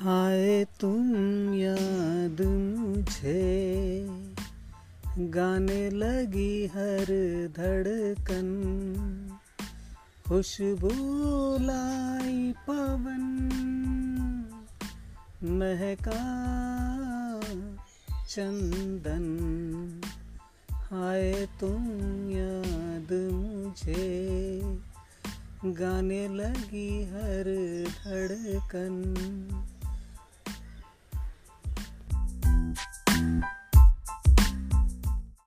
हाय तुम याद मुझे। गाने लगी हर धड़कन। खुशबू लाई पवन। महका चंदन। आए तुम याद मुझे। गाने लगी हर धड़कन।